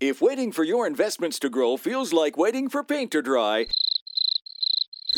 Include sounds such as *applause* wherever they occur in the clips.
If waiting for your investments to grow feels like waiting for paint to dry,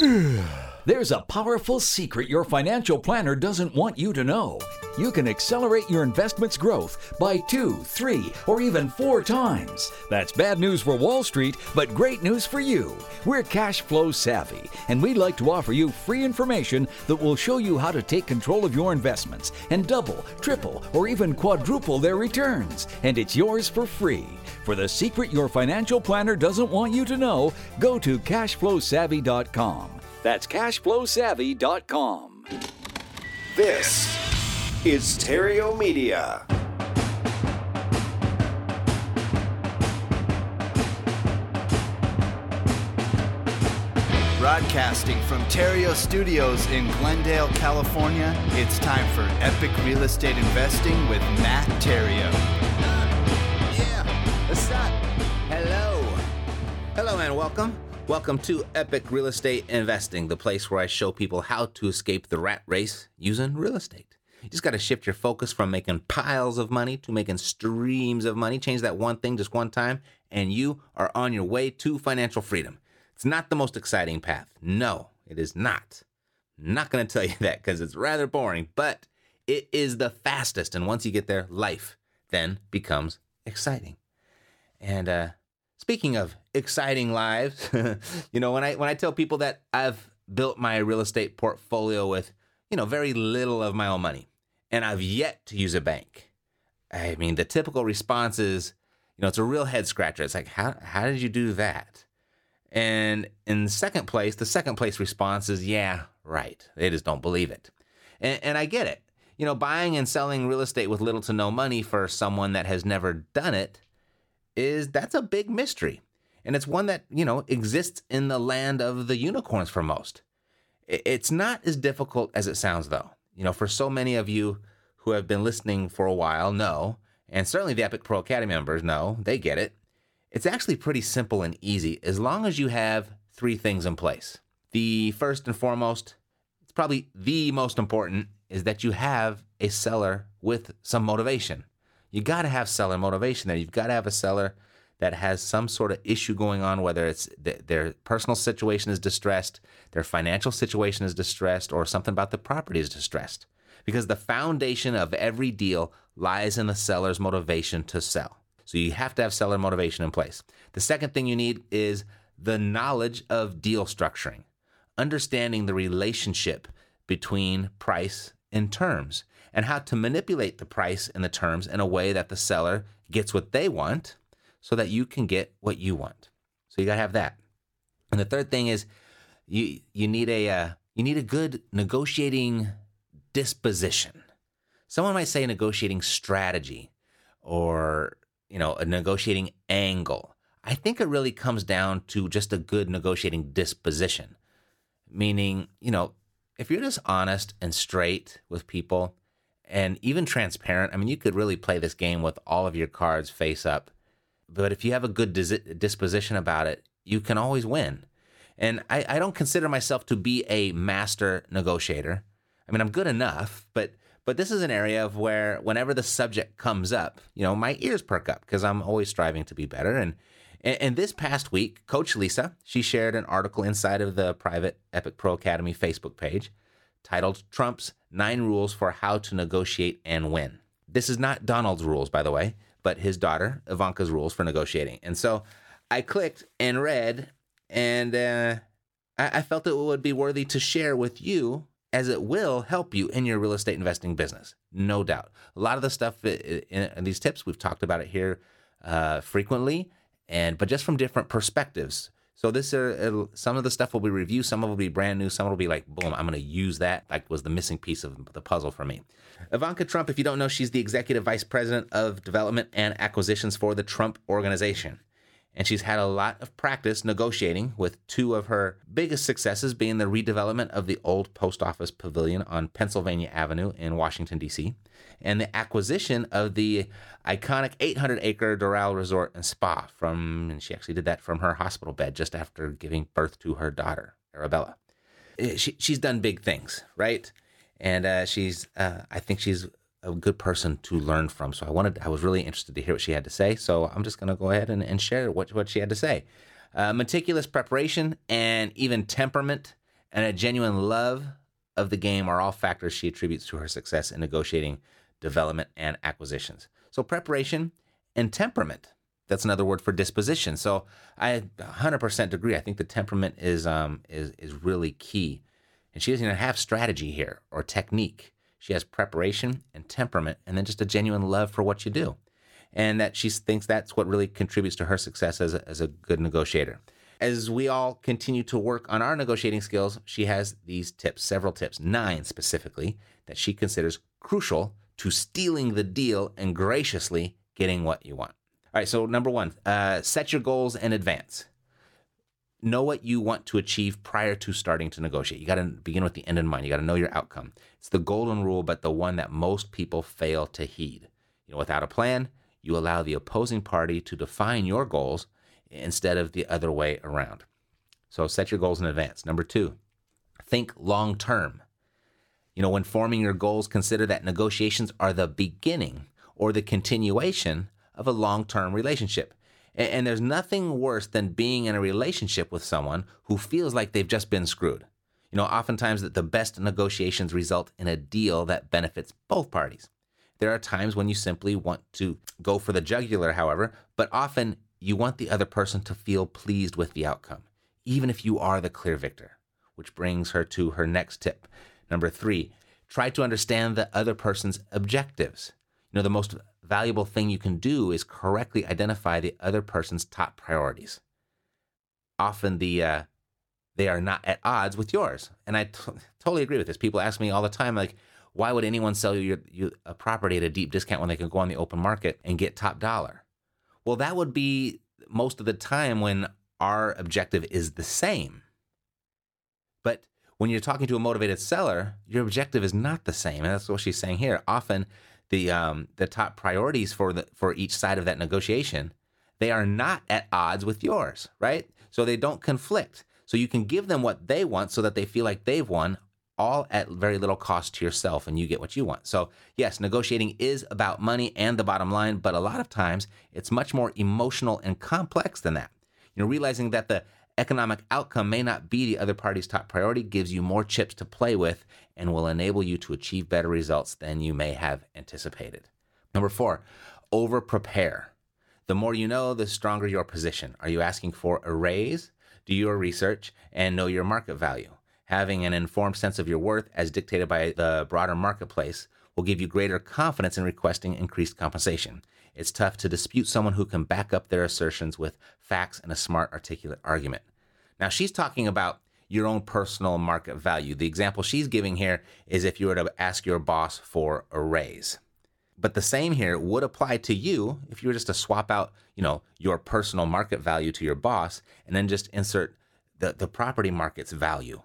*sighs* *sighs* There's a powerful secret your financial planner doesn't want you to know. You can accelerate your investment's growth by two, three, or even four times. That's bad news for Wall Street, but great news for you. We're cash flow savvy, and we'd like to offer you free information that will show you how to take control of your investments and double, triple, or even quadruple their returns. And it's yours for free. For the secret your financial planner doesn't want you to know, go to cashflowsavvy.com. That's cashflowsavvy.com. This is Theriault Media. Broadcasting from Theriault Studios in Glendale, California, it's time for Epic Real Estate Investing with Matt Theriault. Yeah, what's up? Hello. Hello and welcome. Welcome to Epic Real Estate Investing, the place where I show people how to escape the rat race using real estate. You just got to shift your focus from making piles of money to making streams of money. Change that one thing just one time, and you are on your way to financial freedom. It's not the most exciting path. No, it is not. I'm not going to tell you *laughs* that because it's rather boring, but it is the fastest. And once you get there, life then becomes exciting. And uh, speaking of exciting lives, *laughs* you know, when I when I tell people that I've built my real estate portfolio with, you know, very little of my own money, and I've yet to use a bank. I mean, the typical response is, you know, it's a real head scratcher. It's like, how how did you do that? And in second place, the second place response is, yeah, right. They just don't believe it. And, and I get it. You know, buying and selling real estate with little to no money for someone that has never done it is that's a big mystery. And it's one that, you know, exists in the land of the unicorns for most. It's not as difficult as it sounds, though. You know, for so many of you who have been listening for a while, know, and certainly the Epic Pro Academy members know, they get it. It's actually pretty simple and easy as long as you have three things in place. The first and foremost, it's probably the most important, is that you have a seller with some motivation. You got to have seller motivation there. You've got to have a seller that has some sort of issue going on, whether it's th- their personal situation is distressed, their financial situation is distressed, or something about the property is distressed. Because the foundation of every deal lies in the seller's motivation to sell. So you have to have seller motivation in place. The second thing you need is the knowledge of deal structuring, understanding the relationship between price and terms, and how to manipulate the price and the terms in a way that the seller gets what they want so that you can get what you want. So you got to have that. And the third thing is you you need a uh, you need a good negotiating disposition. Someone might say negotiating strategy or you know, a negotiating angle. I think it really comes down to just a good negotiating disposition. Meaning, you know, if you're just honest and straight with people and even transparent, I mean, you could really play this game with all of your cards face up. But if you have a good dis- disposition about it, you can always win. And I, I don't consider myself to be a master negotiator. I mean, I'm good enough, but but this is an area of where whenever the subject comes up, you know, my ears perk up because I'm always striving to be better. And, and this past week, Coach Lisa, she shared an article inside of the private Epic Pro Academy Facebook page titled Trump's Nine Rules for How to Negotiate and Win. This is not Donald's rules, by the way, but his daughter, Ivanka's rules for negotiating. And so I clicked and read, and uh, I, I felt it would be worthy to share with you as it will help you in your real estate investing business, no doubt. A lot of the stuff in, these tips we've talked about it here uh, frequently, and but just from different perspectives. So this uh, are some of the stuff will be review, some of it will be brand new, some will be like, boom, I'm going to use that. Like was the missing piece of the puzzle for me. Ivanka Trump, if you don't know, she's the executive vice president of development and acquisitions for the Trump Organization and she's had a lot of practice negotiating, with two of her biggest successes being the redevelopment of the old post office pavilion on Pennsylvania Avenue in Washington, D.C., and the acquisition of the iconic 800 acre Doral Resort and Spa from, and she actually did that from her hospital bed just after giving birth to her daughter, Arabella. Eh, she, she's done big things, right? And uh, she's, uh, I think she's a good person to learn from. So I wanted, I was really interested to hear what she had to say. So I'm just going to go ahead and, and share what, what she had to say. Uh, meticulous preparation and even temperament and a genuine love of the game are all factors she attributes to her success in negotiating development and acquisitions. So preparation and temperament. That's another word for disposition. So I 100% agree. I think the temperament is um, is is really key, and she doesn't even have strategy here or technique. She has preparation and temperament, and then just a genuine love for what you do. And that she thinks that's what really contributes to her success as a, as a good negotiator. As we all continue to work on our negotiating skills, she has these tips, several tips, nine specifically, that she considers crucial to stealing the deal and graciously getting what you want. All right, so number one, uh, set your goals in advance know what you want to achieve prior to starting to negotiate. You got to begin with the end in mind. You got to know your outcome. It's the golden rule, but the one that most people fail to heed. You know, without a plan, you allow the opposing party to define your goals instead of the other way around. So set your goals in advance. Number two, think long term. You know, when forming your goals, consider that negotiations are the beginning or the continuation of a long term relationship. And, and there's nothing worse than being in a relationship with someone who feels like they've just been screwed. You know, oftentimes that the best negotiations result in a deal that benefits both parties. There are times when you simply want to go for the jugular, however, but often you want the other person to feel pleased with the outcome, even if you are the clear victor. Which brings her to her next tip. Number three, try to understand the other person's objectives. You know, the most valuable thing you can do is correctly identify the other person's top priorities. Often the uh, they are not at odds with yours, and I t- totally agree with this. People ask me all the time, like, why would anyone sell you, you a property at a deep discount when they can go on the open market and get top dollar? Well, that would be most of the time when our objective is the same. But when you're talking to a motivated seller, your objective is not the same. And that's what she's saying here. Often the um, the top priorities for the for each side of that negotiation, they are not at odds with yours, right? So they don't conflict. So you can give them what they want so that they feel like they've won all at very little cost to yourself and you get what you want. So, yes, negotiating is about money and the bottom line, but a lot of times it's much more emotional and complex than that. You know, realizing that the economic outcome may not be the other party's top priority gives you more chips to play with and will enable you to achieve better results than you may have anticipated. Number four, over prepare. The more you know, the stronger your position. Are you asking for a raise? Do your research and know your market value. Having an informed sense of your worth, as dictated by the broader marketplace, will give you greater confidence in requesting increased compensation. It's tough to dispute someone who can back up their assertions with facts and a smart, articulate argument. Now, she's talking about your own personal market value. The example she's giving here is if you were to ask your boss for a raise. But the same here would apply to you if you were just to swap out, you know, your personal market value to your boss and then just insert the, the property market's value.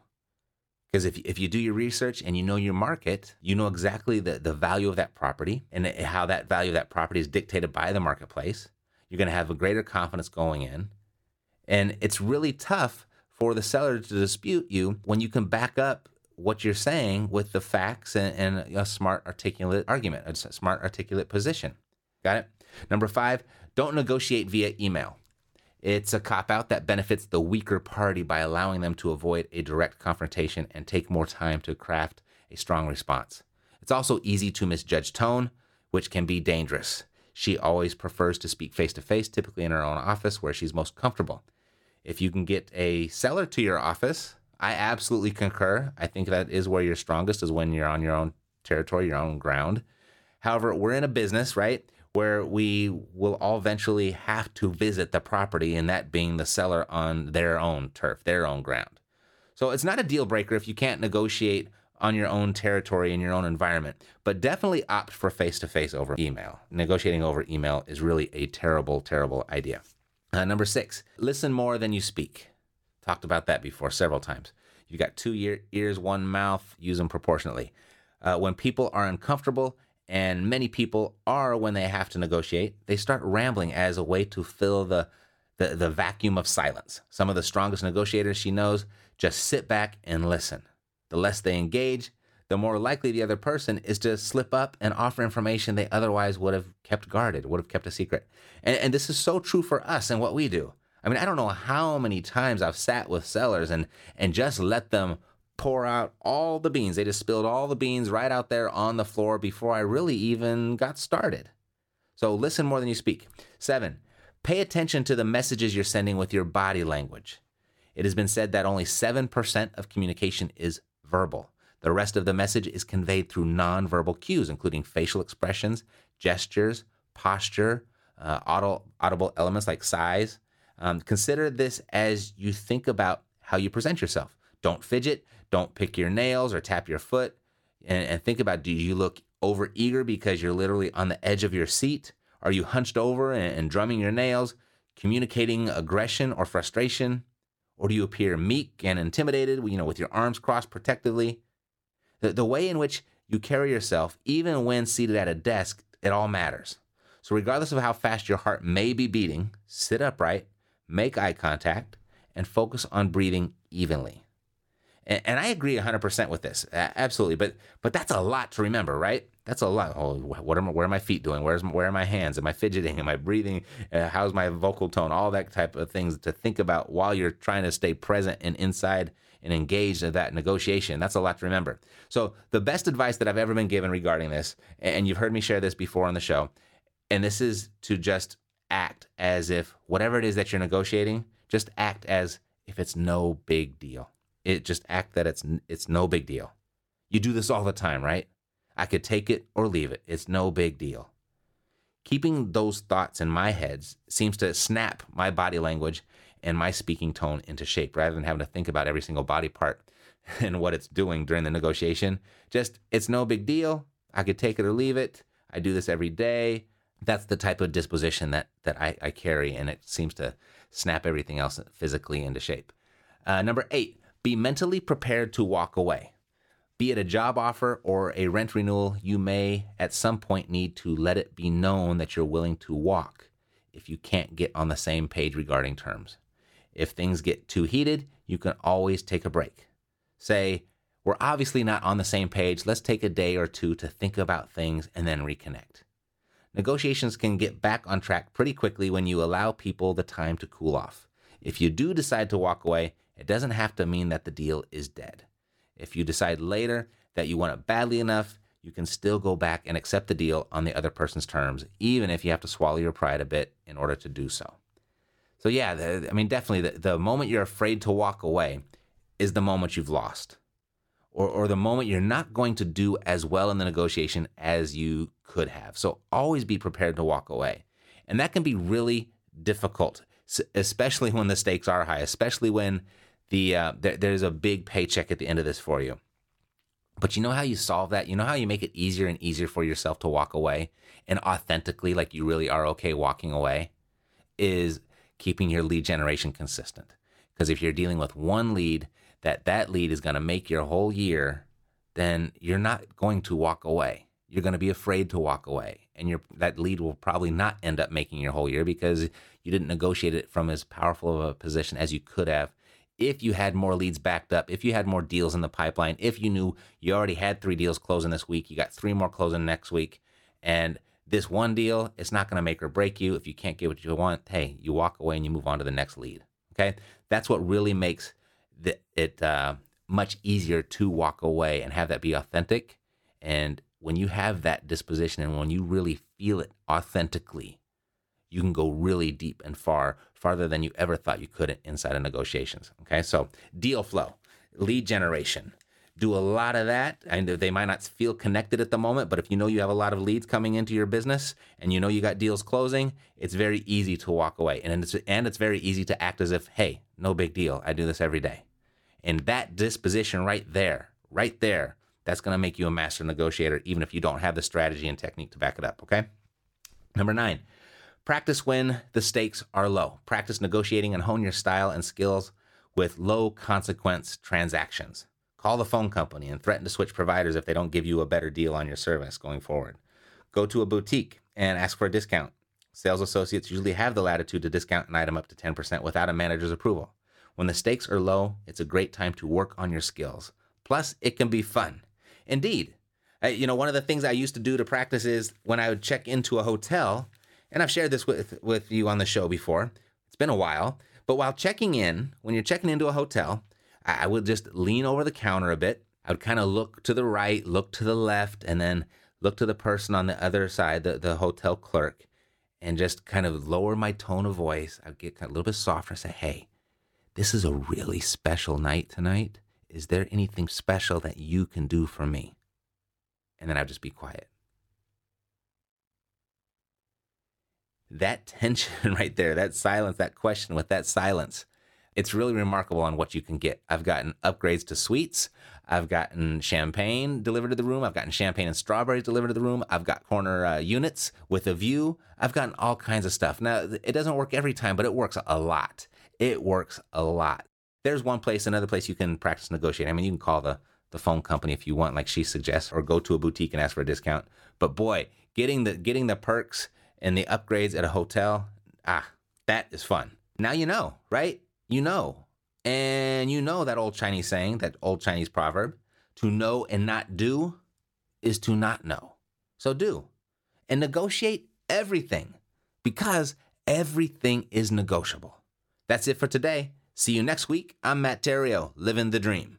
Because if, if you do your research and you know your market, you know exactly the, the value of that property and how that value of that property is dictated by the marketplace. You're going to have a greater confidence going in. And it's really tough for the seller to dispute you when you can back up what you're saying with the facts and, and a smart, articulate argument, a smart, articulate position. Got it? Number five, don't negotiate via email. It's a cop out that benefits the weaker party by allowing them to avoid a direct confrontation and take more time to craft a strong response. It's also easy to misjudge tone, which can be dangerous. She always prefers to speak face to face, typically in her own office where she's most comfortable. If you can get a seller to your office, I absolutely concur. I think that is where you're strongest, is when you're on your own territory, your own ground. However, we're in a business, right? Where we will all eventually have to visit the property, and that being the seller on their own turf, their own ground. So it's not a deal breaker if you can't negotiate on your own territory in your own environment, but definitely opt for face to face over email. Negotiating over email is really a terrible, terrible idea. Uh, number six, listen more than you speak. Talked about that before several times. You've got two ear- ears, one mouth, use them proportionately. Uh, when people are uncomfortable, and many people are when they have to negotiate, they start rambling as a way to fill the, the, the vacuum of silence. Some of the strongest negotiators she knows just sit back and listen. The less they engage, the more likely the other person is to slip up and offer information they otherwise would have kept guarded, would have kept a secret. And, and this is so true for us and what we do. I mean, I don't know how many times I've sat with sellers and and just let them pour out all the beans. They just spilled all the beans right out there on the floor before I really even got started. So listen more than you speak. Seven, pay attention to the messages you're sending with your body language. It has been said that only 7% of communication is verbal. The rest of the message is conveyed through nonverbal cues, including facial expressions, gestures, posture, uh, audible elements like size. Um, consider this as you think about how you present yourself. Don't fidget, don't pick your nails or tap your foot, and, and think about do you look over eager because you're literally on the edge of your seat? Are you hunched over and, and drumming your nails, communicating aggression or frustration? Or do you appear meek and intimidated, you know, with your arms crossed protectively? The, the way in which you carry yourself, even when seated at a desk, it all matters. So, regardless of how fast your heart may be beating, sit upright, make eye contact, and focus on breathing evenly. And, and I agree 100% with this, absolutely. But but that's a lot to remember, right? That's a lot. Oh, what are my, where are my feet doing? Where's where are my hands? Am I fidgeting? Am I breathing? Uh, how's my vocal tone? All that type of things to think about while you're trying to stay present and inside and engaged in that negotiation. That's a lot to remember. So, the best advice that I've ever been given regarding this, and you've heard me share this before on the show, and this is to just act as if whatever it is that you're negotiating, just act as if it's no big deal. It just act that it's it's no big deal. You do this all the time, right? I could take it or leave it. It's no big deal. Keeping those thoughts in my head seems to snap my body language and my speaking tone into shape rather than having to think about every single body part *laughs* and what it's doing during the negotiation. Just, it's no big deal. I could take it or leave it. I do this every day. That's the type of disposition that, that I, I carry, and it seems to snap everything else physically into shape. Uh, number eight, be mentally prepared to walk away. Be it a job offer or a rent renewal, you may at some point need to let it be known that you're willing to walk if you can't get on the same page regarding terms. If things get too heated, you can always take a break. Say, we're obviously not on the same page. Let's take a day or two to think about things and then reconnect. Negotiations can get back on track pretty quickly when you allow people the time to cool off. If you do decide to walk away, it doesn't have to mean that the deal is dead. If you decide later that you want it badly enough, you can still go back and accept the deal on the other person's terms, even if you have to swallow your pride a bit in order to do so. So yeah, the, I mean, definitely the, the moment you're afraid to walk away is the moment you've lost, or or the moment you're not going to do as well in the negotiation as you could have. So always be prepared to walk away, and that can be really difficult, especially when the stakes are high, especially when the uh, there, there's a big paycheck at the end of this for you. But you know how you solve that? You know how you make it easier and easier for yourself to walk away and authentically, like you really are okay walking away, is keeping your lead generation consistent. Because if you're dealing with one lead, that that lead is going to make your whole year, then you're not going to walk away. You're going to be afraid to walk away, and your that lead will probably not end up making your whole year because you didn't negotiate it from as powerful of a position as you could have if you had more leads backed up, if you had more deals in the pipeline, if you knew you already had three deals closing this week, you got three more closing next week, and this one deal, it's not going to make or break you. If you can't get what you want, hey, you walk away and you move on to the next lead. Okay, that's what really makes the, it uh, much easier to walk away and have that be authentic. And when you have that disposition and when you really feel it authentically, you can go really deep and far, farther than you ever thought you could inside of negotiations. Okay, so deal flow, lead generation, do a lot of that. And they might not feel connected at the moment, but if you know you have a lot of leads coming into your business and you know you got deals closing, it's very easy to walk away. And it's, and it's very easy to act as if, hey, no big deal. I do this every day. And that disposition right there, right there, that's to make you a master negotiator, even if you don't have the strategy and technique to back it up. Okay. Number nine, practice when the stakes are low. Practice negotiating and hone your style and skills with low consequence transactions. Call the phone company and threaten to switch providers if they don't give you a better deal on your service going forward. Go to a boutique and ask for a discount. Sales associates usually have the latitude to discount an item up to 10% without a manager's approval. When the stakes are low, it's a great time to work on your skills. Plus, it can be fun. Indeed. Uh, you know, one of the things I used to do to practice is when I would check into a hotel, and I've shared this with, with you on the show before, it's been a while, but while checking in, when you're checking into a hotel, I, I would just lean over the counter a bit. I would kind of look to the right, look to the left, and then look to the person on the other side, the, the hotel clerk, and just kind of lower my tone of voice. I'd get a little bit softer and say, hey, this is a really special night tonight. Is there anything special that you can do for me? And then I'd just be quiet. That tension *laughs* right there, that silence, that question with that silence, it's really remarkable on what you can get. I've gotten upgrades to suites. I've gotten champagne delivered to the room. I've gotten champagne and strawberries delivered to the room. I've got corner uh, units with a view. I've gotten all kinds of stuff. Now, it doesn't work every time, but it works a lot. It works a lot. There's one place, another place you can practice negotiating. I mean, you can call the the phone company if you want, like she suggests, or go to a boutique and ask for a discount. But boy, getting the getting the perks and the upgrades at a hotel, ah, that is fun. Now you know, right? You know. And you know that old Chinese saying, that old Chinese proverb, to know and not do is to not know. So do. And negotiate everything because everything is negotiable. That's it for today. See you next week. I'm Matt Theriault, living the dream.